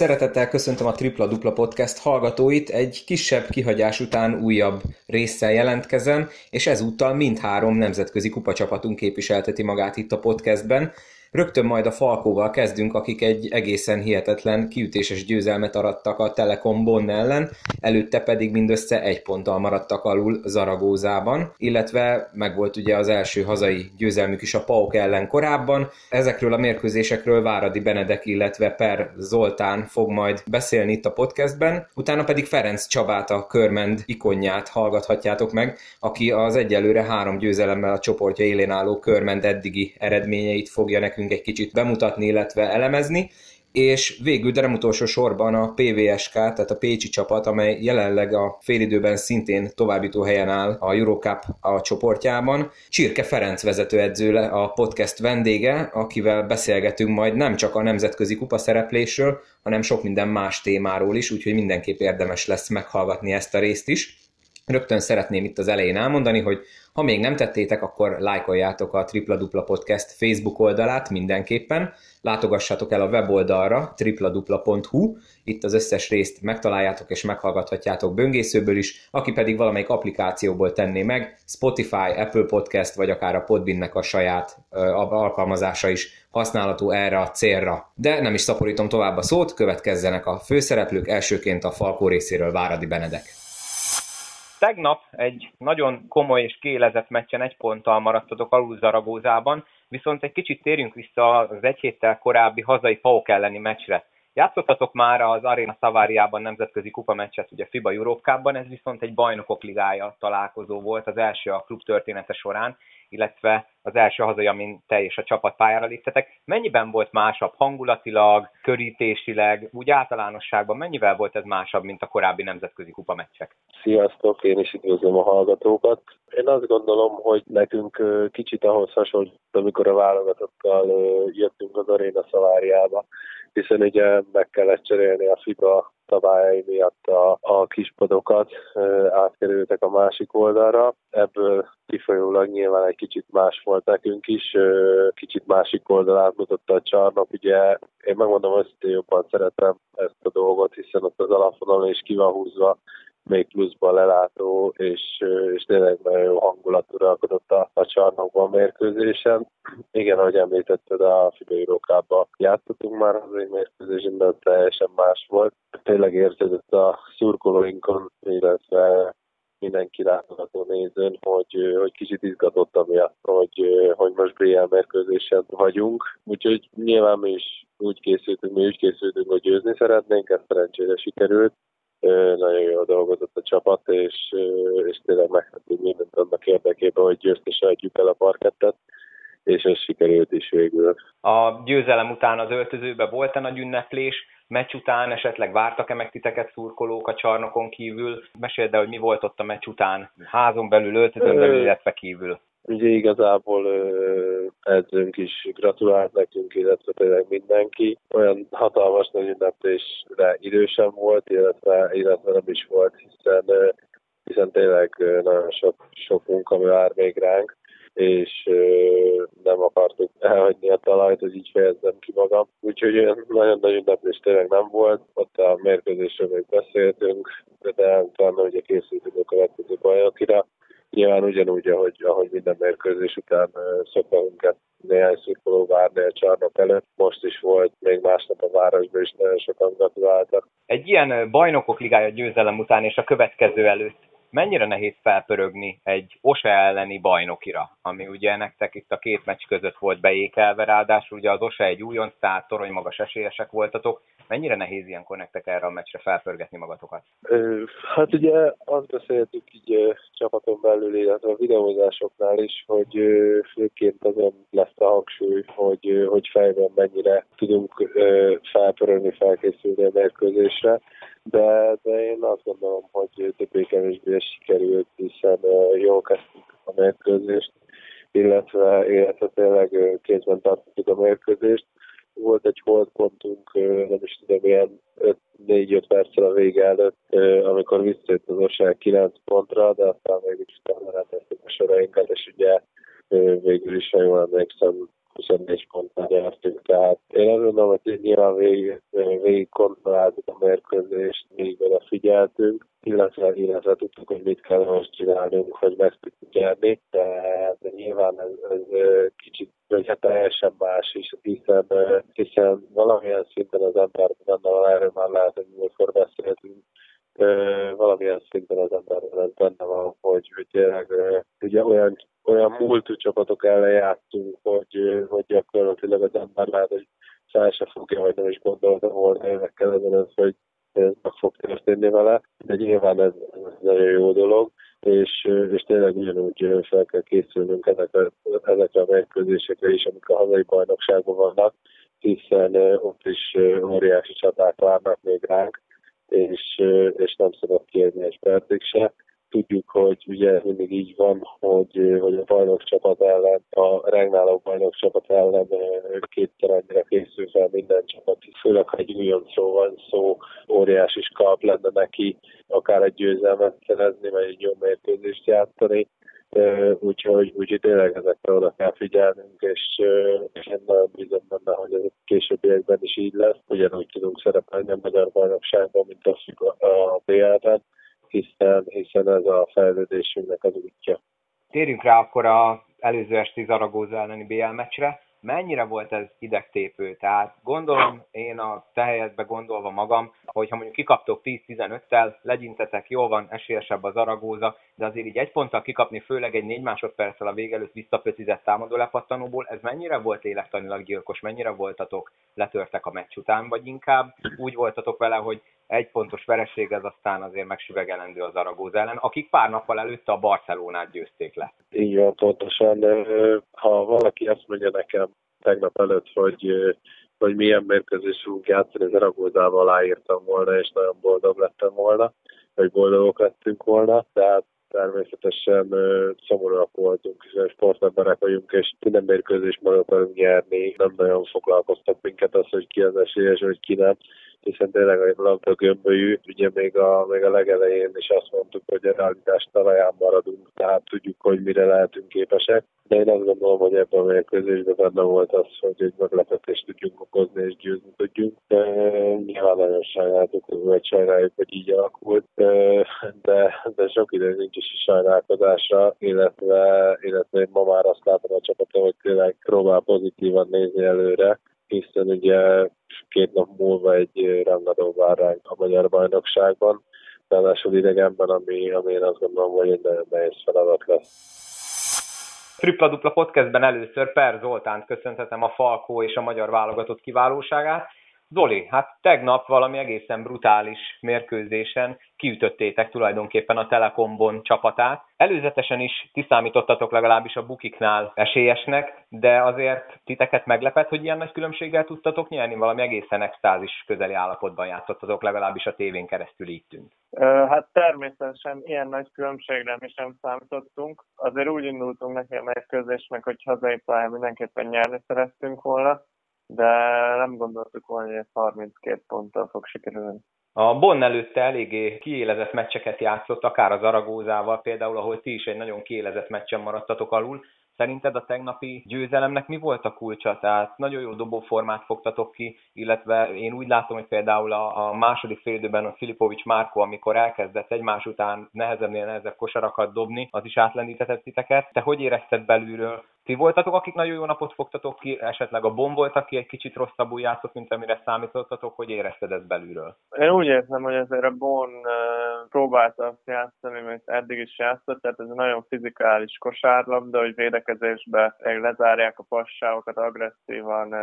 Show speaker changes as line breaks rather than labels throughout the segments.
Szeretettel köszöntöm a Tripla Dupla Podcast hallgatóit, egy kisebb kihagyás után újabb résszel jelentkezem, és ezúttal mindhárom nemzetközi kupacsapatunk képviselteti magát itt a podcastben. Rögtön majd a Falkóval kezdünk, akik egy egészen hihetetlen kiütéses győzelmet arattak a Telekom Bonn ellen, előtte pedig mindössze egy ponttal maradtak alul Zaragózában, illetve megvolt ugye az első hazai győzelmük is a PAOK ellen korábban. Ezekről a mérkőzésekről Váradi Benedek, illetve Per Zoltán fog majd beszélni itt a podcastben, utána pedig Ferenc Csabát, a Körmend ikonját hallgathatjátok meg, aki az egyelőre három győzelemmel a csoportja élén álló Körmend eddigi eredményeit fogja nekünk nekünk egy kicsit bemutatni, illetve elemezni, és végül, de nem utolsó sorban a PVSK, tehát a Pécsi csapat, amely jelenleg a félidőben szintén továbbító helyen áll a Eurocup a csoportjában. Csirke Ferenc vezetőedző a podcast vendége, akivel beszélgetünk majd nem csak a nemzetközi kupa szereplésről, hanem sok minden más témáról is, úgyhogy mindenképp érdemes lesz meghallgatni ezt a részt is. Rögtön szeretném itt az elején elmondani, hogy ha még nem tettétek, akkor lájkoljátok a Tripla Dupla Podcast Facebook oldalát mindenképpen, látogassatok el a weboldalra tripladupla.hu, itt az összes részt megtaláljátok és meghallgathatjátok böngészőből is, aki pedig valamelyik applikációból tenné meg, Spotify, Apple Podcast, vagy akár a Podbinnek a saját alkalmazása is használható erre a célra. De nem is szaporítom tovább a szót, következzenek a főszereplők, elsőként a Falkó részéről Váradi Benedek.
Tegnap egy nagyon komoly és kélezett meccsen egy ponttal maradtatok alul Zaragózában, viszont egy kicsit térjünk vissza az egy héttel korábbi hazai PAOK elleni meccsre. Játszottatok már az Arena Szaváriában nemzetközi kupameccset, ugye FIBA Europe ez viszont egy bajnokok ligája találkozó volt, az első a klub története során, illetve az első hazai, amin te és a csapat pályára léptetek. Mennyiben volt másabb hangulatilag, körítésileg, úgy általánosságban mennyivel volt ez másabb, mint a korábbi nemzetközi kupa meccsek?
Sziasztok, én is üdvözlöm a hallgatókat. Én azt gondolom, hogy nekünk kicsit ahhoz hasonlít, amikor a válogatottal jöttünk az Aréna Szaváriába, hiszen ugye meg kellett cserélni a FIBA szabályai miatt a, a kispadokat átkerültek a másik oldalra. Ebből kifolyólag nyilván egy kicsit más volt nekünk is, kicsit másik oldalát mutatta a csarnok. Ugye én megmondom, hogy jobban szeretem ezt a dolgot, hiszen ott az alapvonalon is ki van húzva még pluszban lelátó, és, és tényleg nagyon jó hangulat uralkodott a, a csarnokban mérkőzésen. Igen, ahogy említetted, a Fibeirókába játszottunk már az egy mérkőzésen, de teljesen más volt. Tényleg érződött a szurkolóinkon, illetve mindenki látogató nézőn, hogy, hogy kicsit izgatott amiatt, hogy, hogy most BL mérkőzésen vagyunk. Úgyhogy nyilván mi is úgy készültünk, mi úgy készültünk, hogy győzni szeretnénk, ez szerencsére sikerült nagyon jól dolgozott a csapat, és, és tényleg megtettünk mindent annak érdekében, hogy győztesen adjuk el a parkettet, és ez sikerült is végül.
A győzelem után az öltözőbe volt-e nagy ünneplés? Meccs után esetleg vártak-e meg titeket szurkolók a csarnokon kívül? Meséld el, hogy mi volt ott a meccs után, házon belül, öltözön belül, illetve kívül.
Ugye igazából edzőnk is gratulált nekünk, illetve tényleg mindenki. Olyan hatalmas nagy ünneplésre idősen volt, illetve, illetve nem is volt, hiszen, hiszen tényleg nagyon sok, sok munka vár még ránk és nem akartuk elhagyni a talajt, hogy így fejezzem ki magam. Úgyhogy olyan nagyon nagy ünneplés tényleg nem volt, ott a mérkőzésről még beszéltünk, de utána ugye készültünk a következő bajnokira, Nyilván ugyanúgy, ahogy, ahogy minden mérkőzés után szoktunk ezt néhány szurkoló várni a csarnok előtt. Most is volt, még másnap a városban is nagyon sokan gratuláltak.
Egy ilyen bajnokok ligája győzelem után és a következő előtt mennyire nehéz felpörögni egy OSE elleni bajnokira, ami ugye nektek itt a két meccs között volt beékelve, ráadásul ugye az OSE egy újonc, tehát torony magas esélyesek voltatok. Mennyire nehéz ilyenkor nektek erre a meccsre felpörgetni magatokat?
Hát ugye azt beszéltük így csapaton belül, illetve a videózásoknál is, hogy főként azon lesz a hangsúly, hogy, hogy fejben mennyire tudunk felpörögni, felkészülni a mérkőzésre de, de én azt gondolom, hogy többé-kevésbé sikerült, hiszen jól kezdtük a mérkőzést, illetve, illetve tényleg kézben tartottuk a mérkőzést. Volt egy holdpontunk, nem is tudom, ilyen 4-5 perccel a vége előtt, amikor visszajött az ország 9 pontra, de aztán mégis utána rendeztük a sorainkat, és ugye végül is, ha jól emlékszem, 24 ponttal nyertünk. Tehát én azt gondolom, hogy nyilván végig, végig kontrolláltuk a mérkőzést, még oda figyeltünk, illetve, illetve tudtuk, hogy mit kell most csinálnunk, hogy meg tudjuk nyerni, de, de nyilván ez, ez kicsit vagy hát teljesen más is, hiszen, hiszen valamilyen szinten az ember van, erről már lehet, hogy múltkor beszéltünk, valamilyen szinten az ember benne van, hogy, tényleg ugye olyan olyan múltú csapatok ellen játszunk, hogy, hogy gyakorlatilag az ember lehet, hogy fel se fogja, vagy nem is gondolta volna évekkel ezelőtt, hogy ez meg fog történni vele, de nyilván ez, ez nagyon jó dolog, és, és tényleg ugyanúgy fel kell készülnünk ezekre, ezekre a mérkőzésekre is, amik a hazai bajnokságban vannak, hiszen ott is óriási csaták várnak még ránk, és, és nem szabad kérni egy percig se tudjuk, hogy ugye mindig így van, hogy, hogy a bajnok csapat ellen, a regnáló bajnok csapat ellen kétszer annyira készül fel minden csapat, főleg ha egy újoncról van szó, óriási kap lenne neki, akár egy győzelmet szerezni, vagy egy jó mérkőzést játszani. Úgyhogy, úgyhogy tényleg ezekre oda kell figyelnünk, és, és én nagyon bízom benne, hogy ez a későbbiekben is így lesz. Ugyanúgy tudunk szerepelni a Magyar Bajnokságban, mint a, a BL-ben hiszen, hiszen ez a fejlődésünknek az útja.
Térjünk rá akkor az előző esti Zaragóza elleni BL meccsre mennyire volt ez idegtépő? Tehát gondolom, én a te helyedbe gondolva magam, hogyha mondjuk kikaptok 10-15-tel, legyintetek, jól van, esélyesebb az aragóza, de azért így egy ponttal kikapni, főleg egy négy másodperccel a vége előtt visszapöcizett támadó lepattanóból, ez mennyire volt lélektanilag gyilkos, mennyire voltatok letörtek a meccs után, vagy inkább úgy voltatok vele, hogy egy pontos vereség, ez aztán azért megsüvegelendő az Aragóz ellen, akik pár nappal előtte a Barcelonát győzték le.
Így van, pontosan. Ha valaki azt mondja nekem tegnap előtt, hogy hogy milyen mérkőzés fogunk játszani, Zaragozával aláírtam volna, és nagyon boldog lettem volna, vagy boldogok lettünk volna, tehát természetesen szomorúak voltunk, hiszen sportemberek vagyunk, és minden mérkőzés meg akarunk nyerni. Nem nagyon foglalkoztak minket az, hogy ki az esélyes, vagy ki nem hiszen tényleg a labda gömbölyű, ugye még a, még a legelején is azt mondtuk, hogy a realitás talaján maradunk, tehát tudjuk, hogy mire lehetünk képesek. De én azt gondolom, hogy ebben a mérkőzésben benne volt az, hogy egy meglepetést tudjunk okozni és győzni tudjunk. De nyilván nagyon sajnáltuk, hogy sajnáljuk, hogy így alakult, de, de sok idő nincs is sajnálkozásra, illetve, illetve én ma már azt látom a csapatom, hogy tényleg próbál pozitívan nézni előre, hiszen ugye két nap múlva egy rangadó vár ránk a Magyar Bajnokságban, ráadásul idegenben, ami, ami én azt gondolom, hogy egy nagyon nehéz feladat lesz.
Tripla Dupla Podcastben először Per Zoltánt köszönhetem a Falkó és a magyar válogatott kiválóságát, Zoli, hát tegnap valami egészen brutális mérkőzésen kiütöttétek tulajdonképpen a Telekombon csapatát. Előzetesen is ti számítottatok legalábbis a bukiknál esélyesnek, de azért titeket meglepett, hogy ilyen nagy különbséggel tudtatok nyerni, valami egészen extázis közeli állapotban játszottatok, legalábbis a tévén keresztül így tűnt.
Hát természetesen ilyen nagy különbségre mi sem számítottunk. Azért úgy indultunk neki a mérkőzésnek, hogy hazai pályán mindenképpen nyerni szerettünk volna de nem gondoltuk volna, hogy ez 32 ponttal fog sikerülni.
A Bonn előtte eléggé kiélezett meccseket játszott, akár az Aragózával például, ahol ti is egy nagyon kiélezett meccsen maradtatok alul. Szerinted a tegnapi győzelemnek mi volt a kulcsa? Tehát nagyon jó dobóformát fogtatok ki, illetve én úgy látom, hogy például a, második félidőben a Filipovics Márko, amikor elkezdett egymás után nehezebbnél nehezebb kosarakat dobni, az is átlendítetett titeket. Te hogy érezted belülről ti voltatok, akik nagyon jó napot fogtatok ki, esetleg a bomb volt, aki egy kicsit rosszabbul játszott, mint amire számítottatok, hogy érezted ezt belülről?
Én úgy érzem, hogy azért a Bon próbálta azt játszani, mint eddig is játszott, tehát ez egy nagyon fizikális kosárlabda, hogy védekezésbe lezárják a passávokat, agresszívan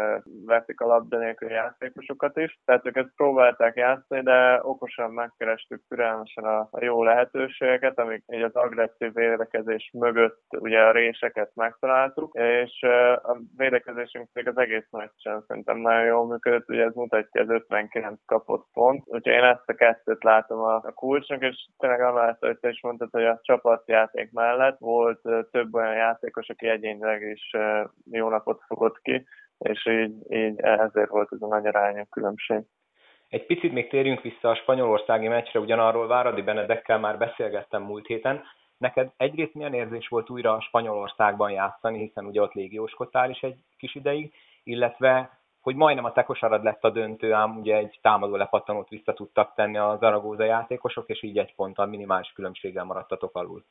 veszik a labda nélkül játékosokat is. Tehát ők ezt próbálták játszani, de okosan megkerestük türelmesen a, jó lehetőségeket, amik így az agresszív védekezés mögött ugye a réseket megtalálták, játszottuk, és a védekezésünk még az egész meccsen szerintem nagyon jól működött, ugye ez mutatja az 59 kapott pont, úgyhogy én ezt a kettőt látom a, a kulcsnak, és tényleg amellett, hogy te is mondtad, hogy a csapatjáték mellett volt több olyan játékos, aki egyénileg is jó napot fogott ki, és így, így ezért volt ez a nagy arányú különbség.
Egy picit még térjünk vissza a spanyolországi meccsre, ugyanarról Váradi Benedekkel már beszélgettem múlt héten, Neked egyrészt milyen érzés volt újra Spanyolországban játszani, hiszen ugye ott légióskodtál is egy kis ideig, illetve hogy majdnem a te kosarad lett a döntő, ám ugye egy támadó lepattanót vissza tudtak tenni a Zaragóza játékosok, és így egy ponttal minimális különbséggel maradtatok alul.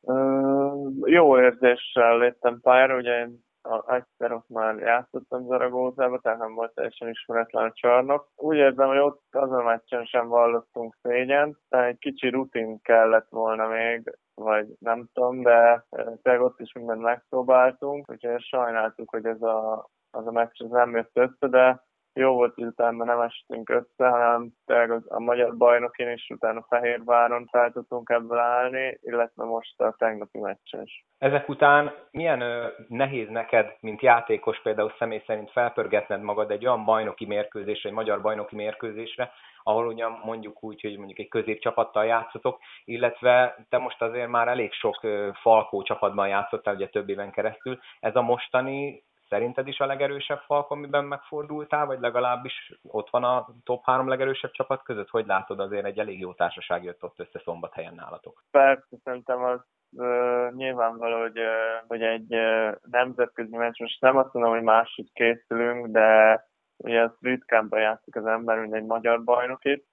Uh, jó érzéssel léptem pályára, ugye én egyszer ott már játszottam Zaragózába, tehát nem volt teljesen ismeretlen a csarnok. Úgy érzem, hogy ott azon a meccsen sem vallottunk szégyen, de egy kicsi rutin kellett volna még, vagy nem tudom, de tényleg ott is mindent megpróbáltunk, úgyhogy sajnáltuk, hogy ez a, az a meccs nem jött össze, de jó volt, hogy utána nem estünk össze, hanem tényleg a magyar bajnokin is utána Fehérváron fel tudtunk ebből állni, illetve most a tegnapi meccsen is.
Ezek után milyen ö, nehéz neked, mint játékos például személy szerint felpörgetned magad egy olyan bajnoki mérkőzésre, egy magyar bajnoki mérkőzésre, ahol ugye mondjuk úgy, hogy mondjuk egy középcsapattal játszotok, illetve te most azért már elég sok ö, falkó csapatban játszottál, ugye több éven keresztül. Ez a mostani Szerinted is a legerősebb falk, amiben megfordultál, vagy legalábbis ott van a top három legerősebb csapat között? Hogy látod, azért egy elég jó társaság jött ott össze szombathelyen nálatok?
Persze, szerintem az uh, nyilvánvaló, hogy, uh, hogy egy uh, nemzetközi meccs, most nem azt mondom, hogy máshogy készülünk, de ugye ezt ritkánban játszik az ember, mint egy magyar bajnokit,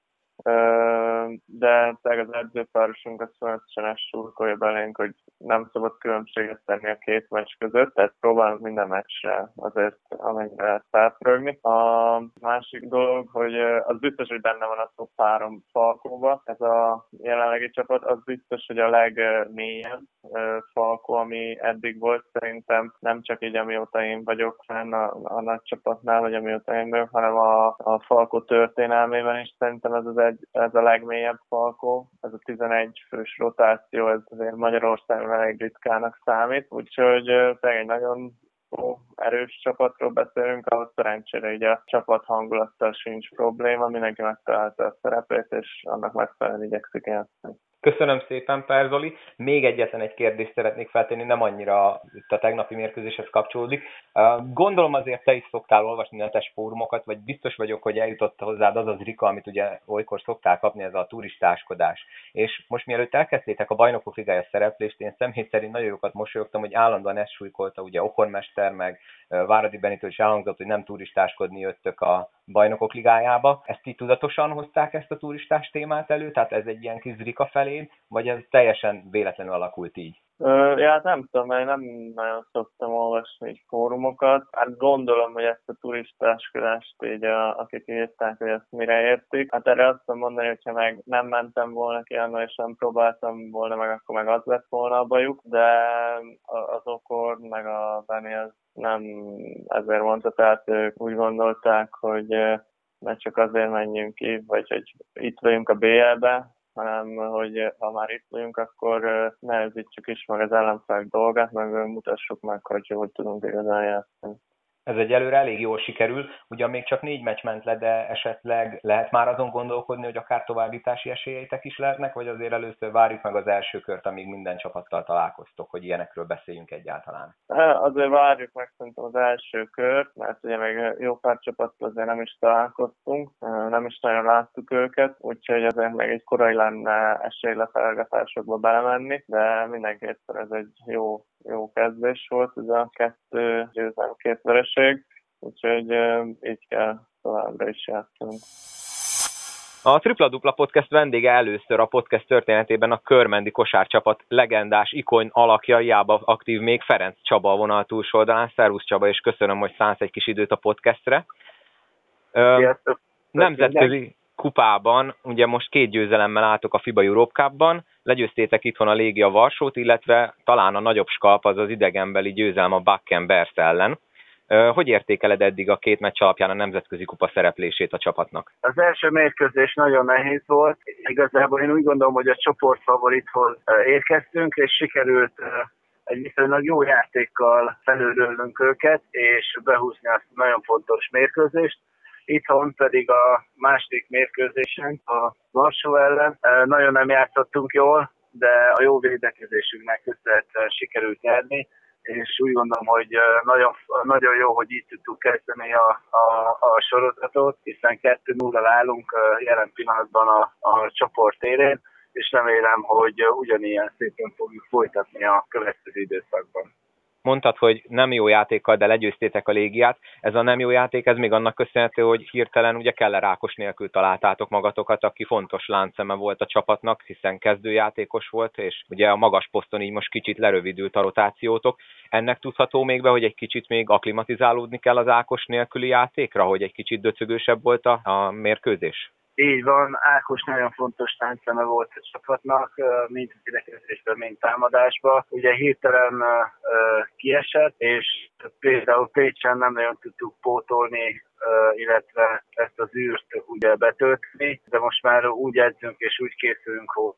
de tényleg az edzőpárosunk az folyamatosan ezt súrkolja belénk, hogy nem szabad különbséget tenni a két meccs között, tehát próbálunk minden meccsre azért amennyire lehet felprögni. A másik dolog, hogy az biztos, hogy benne van a top három falkóba, ez a jelenlegi csapat, az biztos, hogy a legmélyebb falkó, ami eddig volt szerintem, nem csak így amióta én vagyok fenn a, a nagy csapatnál, vagy amióta én vagyok, hanem a, a falkó történelmében is szerintem ez az egy, ez a legmélyebb falkó, ez a 11 fős rotáció, ez azért Magyarországon elég ritkának számít, úgyhogy tényleg egy nagyon erős csapatról beszélünk, ahhoz szerencsére így a csapat hangulattal sincs probléma, mindenki megtalálta a szerepét, és annak megfelelően igyekszik játszani.
Köszönöm szépen, Perzoli. Még egyetlen egy kérdést szeretnék feltenni, nem annyira itt a tegnapi mérkőzéshez kapcsolódik. Gondolom azért te is szoktál olvasni netes fórumokat, vagy biztos vagyok, hogy eljutott hozzád az az rika, amit ugye olykor szoktál kapni, ez a turistáskodás. És most mielőtt elkezdtétek a bajnokok ligája szereplést, én személy szerint nagyon jókat mosolyogtam, hogy állandóan ezt súlykolta, ugye Okormester, meg Váradi Benitől is elhangzott, hogy nem turistáskodni jöttök a bajnokok ligájába. Ezt így tudatosan hozták ezt a turistás témát elő, tehát ez egy ilyen kis rika felé, vagy ez teljesen véletlenül alakult így?
Ja, hát nem tudom, mert nem nagyon szoktam olvasni így fórumokat. Hát gondolom, hogy ezt a turistáskodást így, a, akik írták, hogy ezt mire értik. Hát erre azt tudom mondani, hogyha meg nem mentem volna ki annól, és nem próbáltam volna meg, akkor meg az lett volna a bajuk, de az Okor, meg a Benny az nem ezért mondta, tehát ők úgy gondolták, hogy ne csak azért menjünk ki, vagy hogy itt vagyunk a BL-be, hanem hogy ha már itt vagyunk, akkor nehezítsük is meg az ellenfelek dolgát, meg mutassuk meg, hogy hogy tudunk igazán játszani
ez egy előre elég jól sikerül. Ugyan még csak négy meccs ment le, de esetleg lehet már azon gondolkodni, hogy akár továbbítási esélyeitek is lehetnek, vagy azért először várjuk meg az első kört, amíg minden csapattal találkoztok, hogy ilyenekről beszéljünk egyáltalán?
Hát, azért várjuk meg szerintem az első kört, mert ugye még jó pár csapattal azért nem is találkoztunk, nem is nagyon láttuk őket, úgyhogy azért még egy korai lenne esélylefelgatásokba belemenni, de mindenképpen ez egy jó jó kezdés volt, ez a kettő győzelem két vereség, úgyhogy így kell továbbra is játszani.
A Tripla Dupla Podcast vendége először a podcast történetében a Körmendi kosárcsapat legendás ikon alakja, hiába aktív még Ferenc Csaba a vonal túlsoldalán. Szervusz Csaba, és köszönöm, hogy szánsz egy kis időt a podcastre.
Sziasztok!
Nemzetközi kupában, ugye most két győzelemmel álltok a FIBA Europe Cup-ban, legyőztétek itthon a Légia Varsót, illetve talán a nagyobb skalp az az idegenbeli győzelem a Bakken Bears ellen. Hogy értékeled eddig a két meccs alapján a nemzetközi kupa szereplését a csapatnak?
Az első mérkőzés nagyon nehéz volt. Igazából én úgy gondolom, hogy a csoport favorithoz érkeztünk, és sikerült egy viszonylag jó játékkal felülrölnünk őket, és behúzni azt nagyon fontos mérkőzést. Itthon pedig a második mérkőzésen a Varsó ellen nagyon nem játszottunk jól, de a jó védekezésünknek köszönhetően sikerült nyerni, és úgy gondolom, hogy nagyon, nagyon jó, hogy így tudtuk kezdeni a, a, a sorozatot, hiszen 2-0 állunk jelen pillanatban a, a csoport élén, és remélem, hogy ugyanilyen szépen fogjuk folytatni a következő időszakban.
Mondtad, hogy nem jó játékkal, de legyőztétek a légiát. Ez a nem jó játék, ez még annak köszönhető, hogy hirtelen ugye kell Rákos nélkül találtátok magatokat, aki fontos lánceme volt a csapatnak, hiszen kezdőjátékos volt, és ugye a magas poszton így most kicsit lerövidült a rotációtok. Ennek tudható még be, hogy egy kicsit még aklimatizálódni kell az Ákos nélküli játékra, hogy egy kicsit döcögősebb volt a, a mérkőzés?
Így van, Ákos nagyon fontos táncszeme volt a csapatnak, mind védekezésben, mind támadásban. Ugye hirtelen kiesett, és például Pécsen nem nagyon tudtuk pótolni, illetve ezt az űrt ugye betölteni, de most már úgy edzünk és úgy készülünk, hogy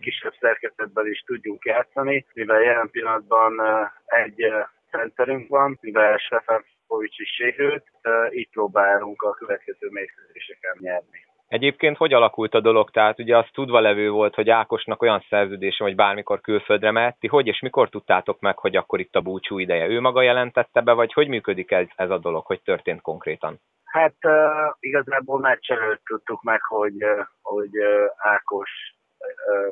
kisebb szerkezetben is tudjunk játszani, mivel jelen pillanatban egy centerünk van, mivel Stefan Povics is sérült, így próbálunk a következő mérkőzéseken nyerni.
Egyébként hogy alakult a dolog? Tehát ugye az tudva levő volt, hogy Ákosnak olyan szerződése, hogy bármikor külföldre mehet. Ti hogy és mikor tudtátok meg, hogy akkor itt a búcsú ideje? Ő maga jelentette be, vagy hogy működik ez, ez a dolog, hogy történt konkrétan?
Hát uh, igazából meccs előtt tudtuk meg, hogy, uh, hogy uh, Ákos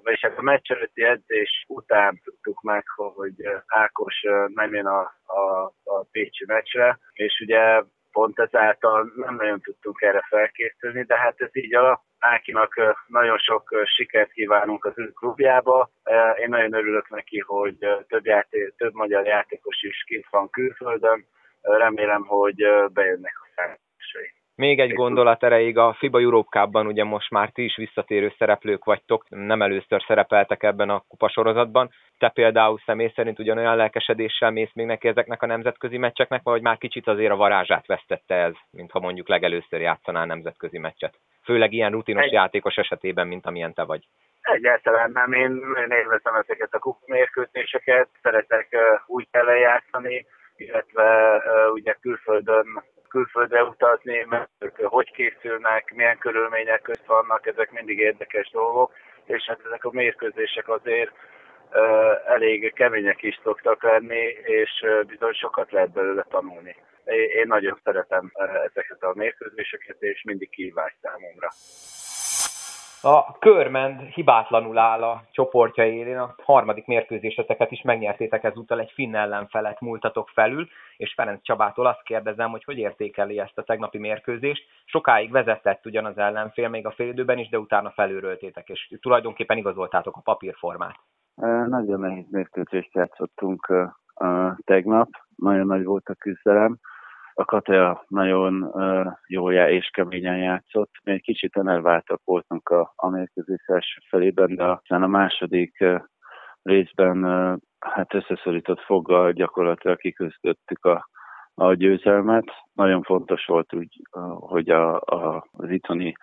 vagyis hát a meccs előtti edzés után tudtuk meg, hogy Ákos nem jön a, a, a Pécsi meccsre, és ugye pont ezáltal nem nagyon tudtunk erre felkészülni, de hát ez így alap. Ákinak nagyon sok sikert kívánunk az ő klubjába. Én nagyon örülök neki, hogy több, játék, több magyar játékos is kint van külföldön. Remélem, hogy bejönnek a.
Még egy gondolat erejéig a FIBA Europe Cup-ban ugye most már ti is visszatérő szereplők vagytok, nem először szerepeltek ebben a kupasorozatban. Te például személy szerint ugyanolyan lelkesedéssel mész még neki ezeknek a nemzetközi meccseknek, vagy már kicsit azért a varázsát vesztette ez, mintha mondjuk legelőször játszanál nemzetközi meccset? Főleg ilyen rutinos egy... játékos esetében, mint amilyen te vagy.
Egyáltalán nem. Én nézem ezeket a kupamérkőzéseket, szeretek úgy kell játszani, illetve ugye külföldön külföldre utazni, mert hogy készülnek, milyen körülmények között vannak, ezek mindig érdekes dolgok, és hát ezek a mérkőzések azért elég kemények is szoktak lenni, és bizony sokat lehet belőle tanulni. Én nagyon szeretem ezeket a mérkőzéseket, és mindig kihívás számomra.
A Körmend hibátlanul áll a csoportja élén, a harmadik mérkőzéseteket is megnyertétek ezúttal egy finn ellenfelet múltatok felül, és Ferenc Csabától azt kérdezem, hogy hogy értékeli ezt a tegnapi mérkőzést. Sokáig vezetett ugyan az ellenfél még a félidőben is, de utána felőröltétek, és tulajdonképpen igazoltátok a papírformát.
Nagyon nehéz mérkőzést játszottunk tegnap, nagyon nagy volt a küzdelem a Katea nagyon uh, jól és keményen játszott. Mi egy kicsit enerváltak voltunk a, a mérkőzés első felében, de aztán a második uh, részben uh, hát összeszorított foggal gyakorlatilag kiküzdöttük a, a győzelmet. Nagyon fontos volt úgy, hogy a, a, az itthoni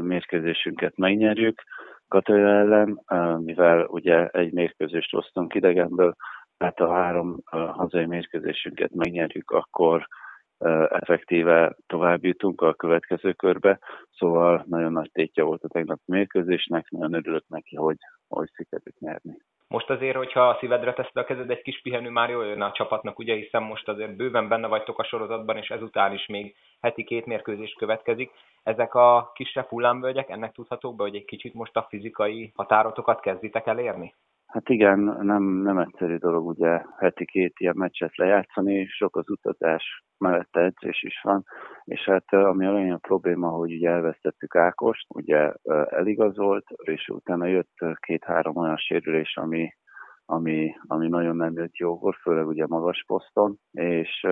mérkőzésünket megnyerjük Katea ellen, mivel ugye egy mérkőzést osztunk idegenből, tehát a három hazai mérkőzésünket megnyerjük, akkor effektíve tovább jutunk a következő körbe, szóval nagyon nagy tétje volt a tegnapi mérkőzésnek, nagyon örülök neki, hogy, hogy sikerült nyerni.
Most azért, hogyha a szívedre teszed a kezed, egy kis pihenő már jól jön a csapatnak, ugye, hiszen most azért bőven benne vagytok a sorozatban, és ezután is még heti két mérkőzés következik. Ezek a kisebb hullámvölgyek, ennek tudhatók be, hogy egy kicsit most a fizikai határotokat kezditek elérni?
Hát igen, nem, nem egyszerű dolog ugye heti két ilyen meccset lejátszani, sok az utazás mellett edzés is van, és hát ami a legnagyobb probléma, hogy ugye elvesztettük Ákost, ugye eligazolt, és utána jött két-három olyan sérülés, ami, ami, ami nagyon nem jött jókor, főleg ugye magas poszton, és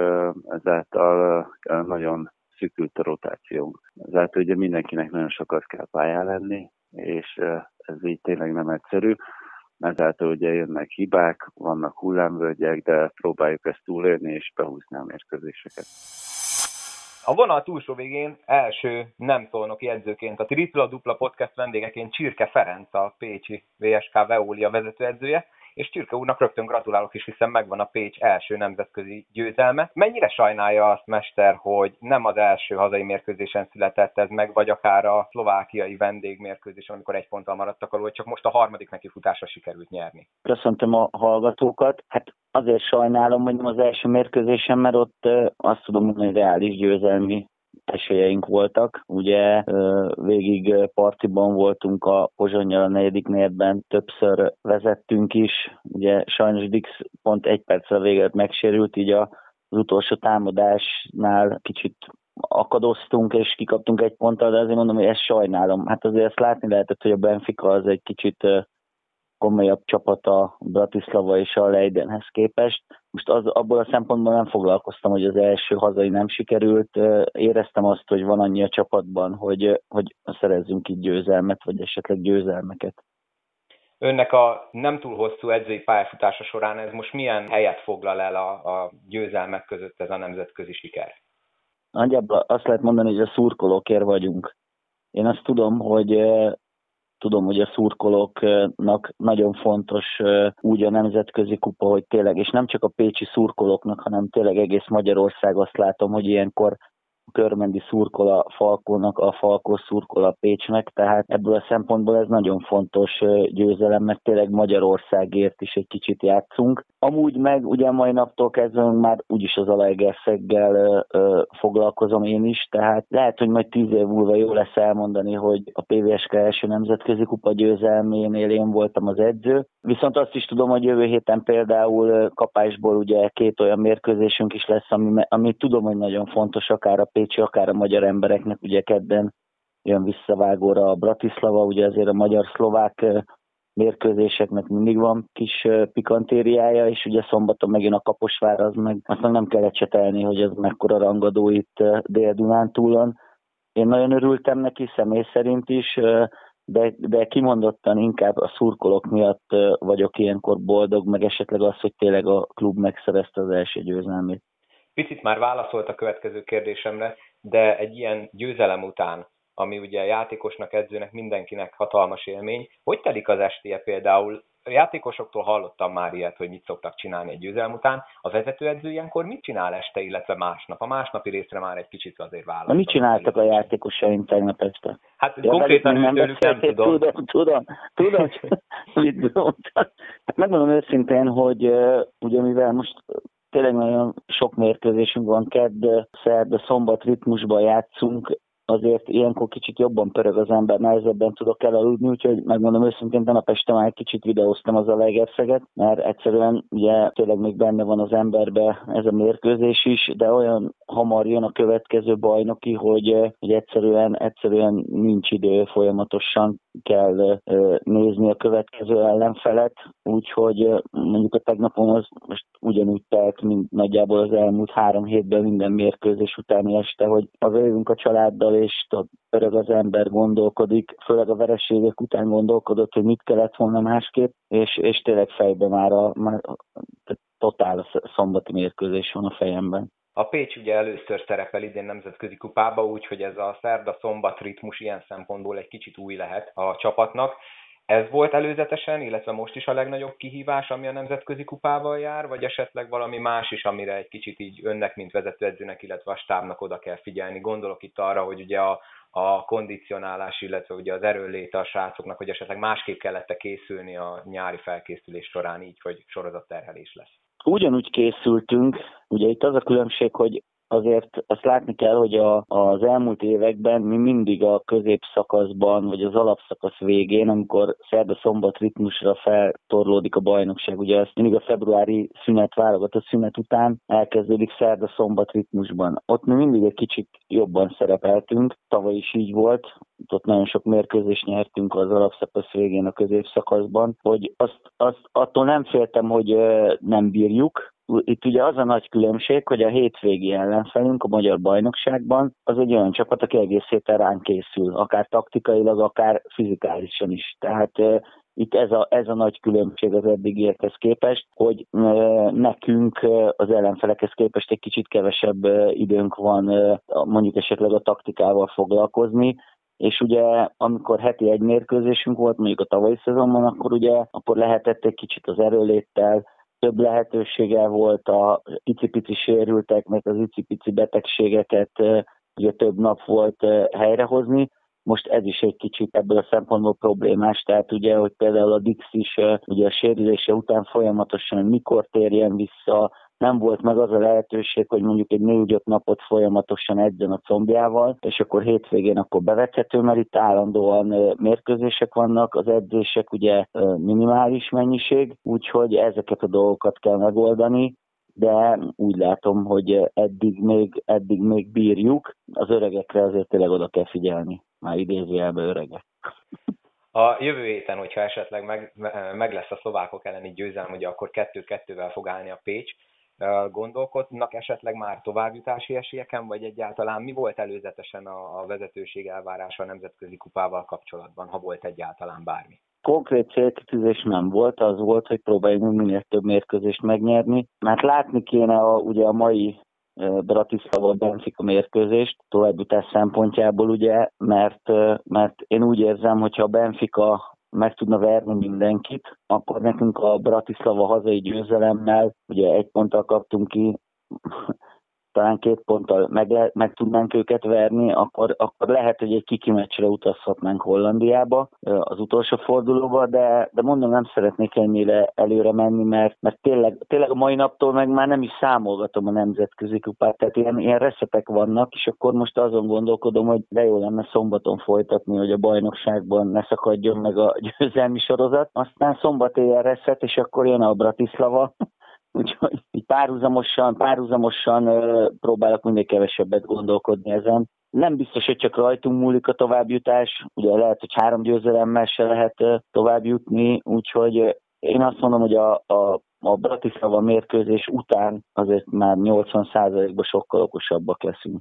ezáltal nagyon szűkült a rotációnk. Ezáltal ugye mindenkinek nagyon sokat kell pályán lenni, és ez így tényleg nem egyszerű ezáltal ugye jönnek hibák, vannak hullámvölgyek, de próbáljuk ezt túlélni és behúzni a mérkőzéseket.
A vonal túlsó végén első nem szólnoki edzőként, a Tripla Dupla podcast vendégeként Csirke Ferenc, a Pécsi VSK Veólia vezetőedzője, és Csirke úrnak rögtön gratulálok is, hiszen megvan a Pécs első nemzetközi győzelme. Mennyire sajnálja azt, Mester, hogy nem az első hazai mérkőzésen született ez meg, vagy akár a szlovákiai vendégmérkőzésen, amikor egy ponttal maradtak alul, csak most a harmadik neki futásra sikerült nyerni?
Köszöntöm a hallgatókat. Hát azért sajnálom, hogy nem az első mérkőzésen, mert ott azt tudom mondani, hogy reális győzelmi esélyeink voltak. Ugye végig partiban voltunk a Pozsonyjal a negyedik negyedben, többször vezettünk is. Ugye sajnos Dix pont egy perccel véget megsérült, így az utolsó támadásnál kicsit akadoztunk és kikaptunk egy ponttal, de azért mondom, hogy ezt sajnálom. Hát azért ezt látni lehetett, hogy a Benfica az egy kicsit komolyabb csapat a Bratislava és a Leidenhez képest. Most az, abból a szempontból nem foglalkoztam, hogy az első hazai nem sikerült. Éreztem azt, hogy van annyi a csapatban, hogy, hogy szerezzünk így győzelmet, vagy esetleg győzelmeket.
Önnek a nem túl hosszú edzői pályafutása során ez most milyen helyet foglal el a, a győzelmek között ez a nemzetközi siker?
Nagyjából azt lehet mondani, hogy a szurkolókért vagyunk. Én azt tudom, hogy tudom, hogy a szurkolóknak nagyon fontos úgy a nemzetközi kupa, hogy tényleg, és nem csak a pécsi szurkolóknak, hanem tényleg egész Magyarország azt látom, hogy ilyenkor Körmendi szurkol a Falkónak, a Falkó szurkol a Pécsnek, tehát ebből a szempontból ez nagyon fontos győzelem, mert tényleg Magyarországért is egy kicsit játszunk. Amúgy meg ugye mai naptól kezdve már úgyis az Alegerszeggel foglalkozom én is, tehát lehet, hogy majd tíz év múlva jó lesz elmondani, hogy a PVSK első nemzetközi kupa győzelménél én voltam az edző, viszont azt is tudom, hogy jövő héten például kapásból ugye két olyan mérkőzésünk is lesz, ami, ami tudom, hogy nagyon fontos, akár a pécsi, akár a magyar embereknek, ugye kedden jön visszavágóra a Bratislava, ugye azért a magyar-szlovák mérkőzéseknek mindig van kis pikantériája, és ugye szombaton megint a Kaposvár, az meg, azt meg nem kell ecsetelni, hogy ez mekkora rangadó itt Dél-Dunántúlon. Én nagyon örültem neki, személy szerint is, de, de kimondottan inkább a szurkolók miatt vagyok ilyenkor boldog, meg esetleg az, hogy tényleg a klub megszerezte az első győzelmét.
Picit már válaszolt a következő kérdésemre, de egy ilyen győzelem után, ami ugye játékosnak, edzőnek, mindenkinek hatalmas élmény, hogy telik az estéje például? A játékosoktól hallottam már ilyet, hogy mit szoktak csinálni egy győzelem után. A vezetőedző ilyenkor mit csinál este, illetve másnap? A másnapi részre már egy kicsit azért válaszol.
Mit csináltak a játékosaim tegnap este?
Hát ja, konkrétan nem, tőlük nem tudom.
Tudom, tudom, tudom, mit mondtam. Hát megmondom őszintén, hogy ugye mivel most tényleg nagyon sok mérkőzésünk van, kedd, szerd, szombat ritmusban játszunk, azért ilyenkor kicsit jobban pörög az ember, nehezebben tudok elaludni, úgyhogy megmondom őszintén, nap este már egy kicsit videóztam az a legerszeget, mert egyszerűen ugye tényleg még benne van az emberbe ez a mérkőzés is, de olyan hamar jön a következő bajnoki, hogy, hogy egyszerűen, egyszerűen nincs idő, folyamatosan kell nézni a következő ellenfelet, úgyhogy mondjuk a tegnapon az most ugyanúgy telt, mint nagyjából az elmúlt három hétben minden mérkőzés utáni este, hogy az jövünk a családdal, és öreg az ember gondolkodik, főleg a vereségek után gondolkodott, hogy mit kellett volna másképp, és, és tényleg fejben már a, már totál szombati mérkőzés van a fejemben.
A Pécs ugye először szerepel idén nemzetközi kupába, úgyhogy ez a szerda-szombat ritmus ilyen szempontból egy kicsit új lehet a csapatnak. Ez volt előzetesen, illetve most is a legnagyobb kihívás, ami a nemzetközi kupával jár, vagy esetleg valami más is, amire egy kicsit így önnek, mint vezetőedzőnek, illetve a stábnak oda kell figyelni. Gondolok itt arra, hogy ugye a, a kondicionálás, illetve ugye az erőléte a srácoknak, hogy esetleg másképp kellett készülni a nyári felkészülés során így, hogy sorozatterhelés lesz.
Ugyanúgy készültünk, ugye itt az a különbség, hogy azért azt látni kell, hogy a, az elmúlt években mi mindig a középszakaszban, vagy az alapszakasz végén, amikor szerda-szombat ritmusra feltorlódik a bajnokság, ugye ez mindig a februári szünet, válogatott szünet után elkezdődik szerda-szombat ritmusban. Ott mi mindig egy kicsit jobban szerepeltünk, tavaly is így volt, ott nagyon sok mérkőzést nyertünk az alapszakasz végén a középszakaszban, hogy azt, azt attól nem féltem, hogy nem bírjuk, itt ugye az a nagy különbség, hogy a hétvégi ellenfelünk a magyar bajnokságban az egy olyan csapat, aki egész héten ránk készül, akár taktikailag, akár fizikálisan is. Tehát itt ez a, ez a nagy különbség az eddigiekhez képest, hogy nekünk az ellenfelekhez képest egy kicsit kevesebb időnk van mondjuk esetleg a taktikával foglalkozni, és ugye amikor heti egy mérkőzésünk volt, mondjuk a tavalyi szezonban, akkor ugye akkor lehetett egy kicsit az erőléttel, több lehetősége volt a icipici sérülteknek az icipici betegségeket, ugye több nap volt helyrehozni. Most ez is egy kicsit ebből a szempontból problémás, tehát ugye, hogy például a Dix is ugye a sérülése után folyamatosan mikor térjen vissza, nem volt meg az a lehetőség, hogy mondjuk egy négy-öt napot folyamatosan edzen a combjával, és akkor hétvégén akkor bevethető, mert itt állandóan mérkőzések vannak, az edzések ugye minimális mennyiség, úgyhogy ezeket a dolgokat kell megoldani, de úgy látom, hogy eddig még, eddig még bírjuk. Az öregekre azért tényleg oda kell figyelni. Már idézőjelben öregek.
A jövő héten, hogyha esetleg meg, meg lesz a szlovákok elleni győzelem, ugye akkor kettő-kettővel fog állni a Pécs, gondolkodnak esetleg már továbbjutási esélyeken, vagy egyáltalán mi volt előzetesen a, a vezetőség elvárása a nemzetközi kupával kapcsolatban, ha volt egyáltalán bármi?
Konkrét célkitűzés nem volt, az volt, hogy próbáljunk minél több mérkőzést megnyerni, mert látni kéne a, ugye a mai Bratislava Benfica mérkőzést továbbjutás szempontjából, ugye, mert, mert én úgy érzem, hogyha a Benfica meg tudna verni mindenkit, akkor nekünk a Bratislava hazai győzelemmel, ugye egy ponttal kaptunk ki, talán két ponttal meg, le, meg tudnánk őket verni, akkor, akkor lehet, hogy egy kiki meccsre utazhatnánk Hollandiába az utolsó fordulóba, de, de mondom, nem szeretnék ennyire előre menni, mert, mert tényleg, tényleg a mai naptól meg már nem is számolgatom a nemzetközi kupát, tehát ilyen, ilyen reszetek vannak, és akkor most azon gondolkodom, hogy de jó lenne szombaton folytatni, hogy a bajnokságban ne szakadjon meg a győzelmi sorozat, aztán szombat éjjel reszet, és akkor jön a Bratislava, Úgyhogy így párhuzamosan, párhuzamosan próbálok minél kevesebbet gondolkodni ezen. Nem biztos, hogy csak rajtunk múlik a továbbjutás, ugye lehet, hogy három győzelemmel se lehet továbbjutni, úgyhogy én azt mondom, hogy a, a, a Bratislava mérkőzés után azért már 80%-ban sokkal okosabbak leszünk.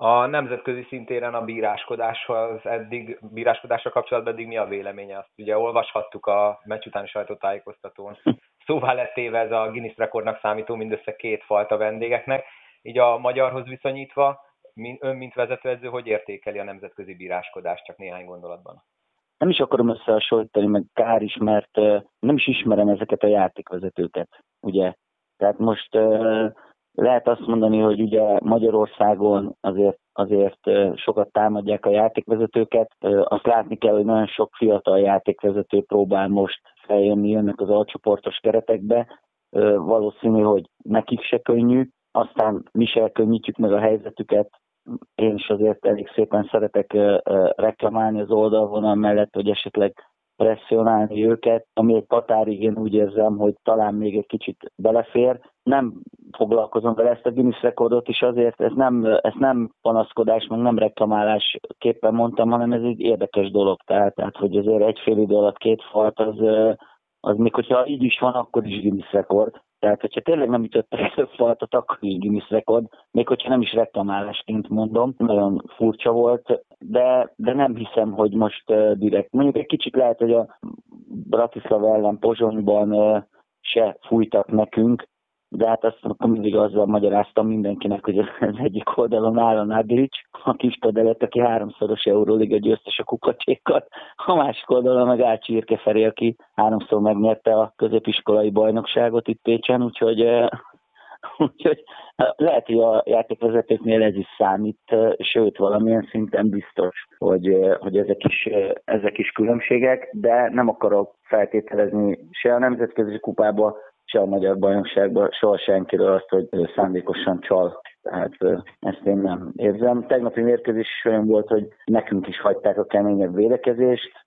A nemzetközi szintéren a bíráskodáshoz eddig, bíráskodással kapcsolatban eddig mi a véleménye? Azt ugye olvashattuk a meccs utáni sajtótájékoztatón. Szóval lett téve ez a Guinness rekordnak számító mindössze két falt a vendégeknek. Így a magyarhoz viszonyítva, ön mint vezetőedző, hogy értékeli a nemzetközi bíráskodást csak néhány gondolatban?
Nem is akarom összehasonlítani, meg kár is, mert nem is ismerem ezeket a játékvezetőket, ugye. Tehát most lehet azt mondani, hogy ugye Magyarországon azért, azért sokat támadják a játékvezetőket. Azt látni kell, hogy nagyon sok fiatal játékvezető próbál most feljönni, jönnek az alcsoportos keretekbe. Valószínű, hogy nekik se könnyű, aztán mi se könnyítjük meg a helyzetüket. Én is azért elég szépen szeretek reklamálni az oldalvonal mellett, hogy esetleg presszionálni őket, ami egy határig én úgy érzem, hogy talán még egy kicsit belefér. Nem foglalkozom vele ezt a Guinness rekordot is azért, ez nem, ez nem panaszkodás, meg nem reklamálás képpen mondtam, hanem ez egy érdekes dolog. Tehát, tehát hogy azért egy fél idő alatt két falt, az, az még hogyha így is van, akkor is Guinness rekord. Tehát, hogyha tényleg nem ütöttek több faltot, akkor így Guinness rekord, még hogyha nem is reklamálásként mondom, nagyon furcsa volt, de, de nem hiszem, hogy most uh, direkt. Mondjuk egy kicsit lehet, hogy a Bratislava ellen Pozsonyban uh, se fújtak nekünk, de hát azt mindig azzal magyaráztam mindenkinek, hogy az egyik oldalon áll a Naglic, a kis előtt, aki háromszoros Euróliga győztes a kukacsékkal, a másik oldalon meg áll Csirke Feri, aki háromszor megnyerte a középiskolai bajnokságot itt Pécsen, úgyhogy, eh, úgyhogy lehet, hogy a játékvezetőknél ez is számít, eh, sőt, valamilyen szinten biztos, hogy, eh, hogy ezek, is, ezek is különbségek, de nem akarok feltételezni se a nemzetközi kupába, se a magyar bajnokságban soha senkiről azt, hogy szándékosan csal. Tehát ezt én nem érzem. Tegnapi mérkőzés is olyan volt, hogy nekünk is hagyták a keményebb védekezést,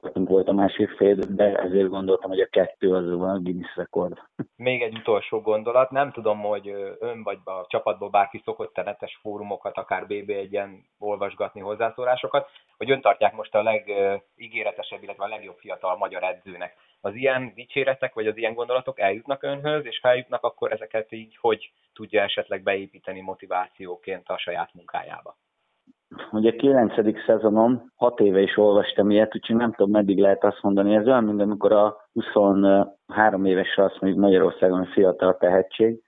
hatunk volt a másik fél, de ezért gondoltam, hogy a kettő az a Guinness rekord.
Még egy utolsó gondolat, nem tudom, hogy ön vagy a csapatból bárki szokott netes fórumokat, akár BB1-en olvasgatni hozzászólásokat, hogy ön tartják most a legígéretesebb, illetve a legjobb fiatal magyar edzőnek. Az ilyen dicséretek, vagy az ilyen gondolatok eljutnak önhöz, és feljutnak, akkor ezeket így hogy tudja esetleg beépíteni motivációként a saját munkájába?
Ugye a kilencedik szezonom, hat éve is olvastam ilyet, úgyhogy nem tudom, meddig lehet azt mondani. Ez olyan, mint amikor a 23 évesre azt mondjuk Magyarországon a fiatal tehetség.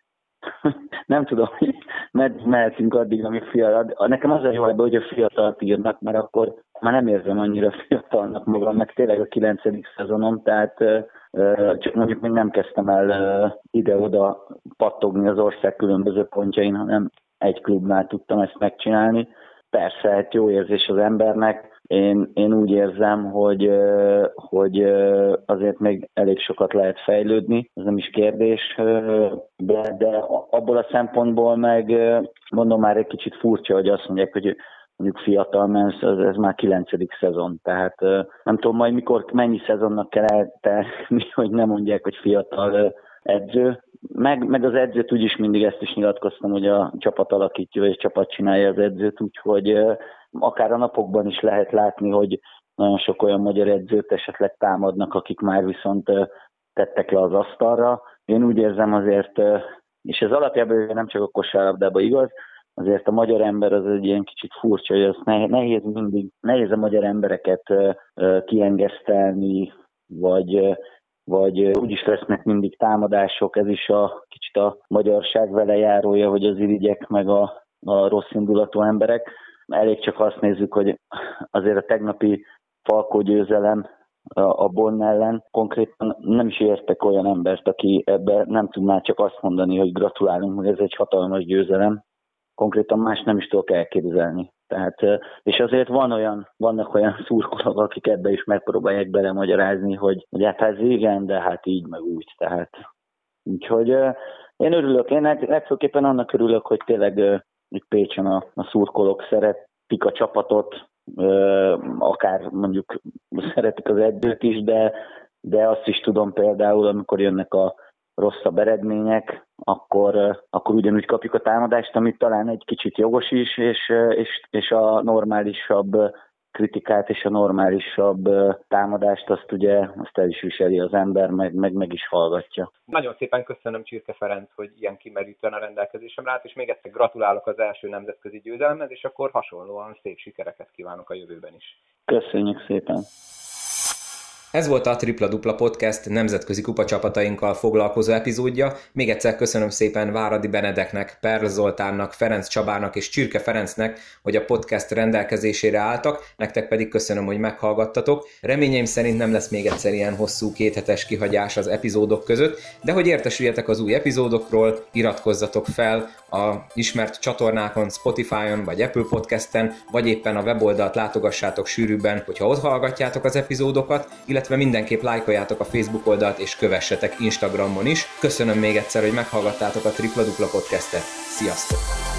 nem tudom, hogy meddig mehetünk addig, ami fiatal. Nekem az a jó hogy a fiatalt írnak, mert akkor már nem érzem annyira fiatalnak magam, meg tényleg a kilencedik szezonom, tehát csak mondjuk még nem kezdtem el ide-oda pattogni az ország különböző pontjain, hanem egy klubnál tudtam ezt megcsinálni persze, egy jó érzés az embernek. én, én úgy érzem, hogy, hogy azért még elég sokat lehet fejlődni, ez nem is kérdés, de, de abból a szempontból meg mondom már egy kicsit furcsa, hogy azt mondják, hogy mondjuk fiatal mensz, ez, ez már kilencedik szezon, tehát nem tudom majd mikor, mennyi szezonnak kell eltenni, hogy nem mondják, hogy fiatal edző, meg, meg az edzőt úgyis mindig ezt is nyilatkoztam, hogy a csapat alakítja, a csapat csinálja az edzőt, úgyhogy akár a napokban is lehet látni, hogy nagyon sok olyan magyar edzőt esetleg támadnak, akik már viszont tettek le az asztalra. Én úgy érzem azért, és ez alapjában nem csak a kosárlabdában igaz, azért a magyar ember az egy ilyen kicsit furcsa, hogy az nehéz mindig, nehéz a magyar embereket kiengesztelni, vagy vagy úgyis lesznek mindig támadások, ez is a kicsit a magyarság vele járója, hogy az irigyek meg a, a rossz indulatú emberek. Elég csak azt nézzük, hogy azért a tegnapi Falkó győzelem a Bonn ellen. Konkrétan nem is értek olyan embert, aki ebbe nem tudná csak azt mondani, hogy gratulálunk, hogy ez egy hatalmas győzelem. Konkrétan más nem is tudok elképzelni. Tehát, és azért van olyan, vannak olyan szurkolók, akik ebbe is megpróbálják belemagyarázni, hogy, hogy hát ez igen, de hát így meg úgy. Tehát, úgyhogy én örülök, én legfőképpen annak örülök, hogy tényleg itt Pécsen a, a szurkolók szeretik a csapatot, akár mondjuk szeretik az edzőt is, de, de azt is tudom például, amikor jönnek a rosszabb eredmények, akkor, akkor ugyanúgy kapjuk a támadást, amit talán egy kicsit jogos is, és, és, és a normálisabb kritikát és a normálisabb támadást, azt ugye azt el is viseli az ember, meg, meg, meg is hallgatja.
Nagyon szépen köszönöm Csirke Ferenc, hogy ilyen kimerítően a rendelkezésemre állt, és még egyszer gratulálok az első nemzetközi győzelemhez, és akkor hasonlóan szép sikereket kívánok a jövőben is.
Köszönjük szépen!
Ez volt a Tripla Dupla Podcast nemzetközi kupacsapatainkkal foglalkozó epizódja. Még egyszer köszönöm szépen Váradi Benedeknek, Perl Zoltánnak, Ferenc Csabának és Csirke Ferencnek, hogy a podcast rendelkezésére álltak, nektek pedig köszönöm, hogy meghallgattatok. Reményeim szerint nem lesz még egyszer ilyen hosszú kéthetes kihagyás az epizódok között, de hogy értesüljetek az új epizódokról, iratkozzatok fel a ismert csatornákon, Spotify-on vagy Apple Podcast-en, vagy éppen a weboldalt látogassátok sűrűbben, hogyha ott hallgatjátok az epizódokat, illetve mindenképp lájkoljátok a Facebook oldalt és kövessetek Instagramon is. Köszönöm még egyszer, hogy meghallgattátok a Tripla Dupla podcastet. Sziasztok!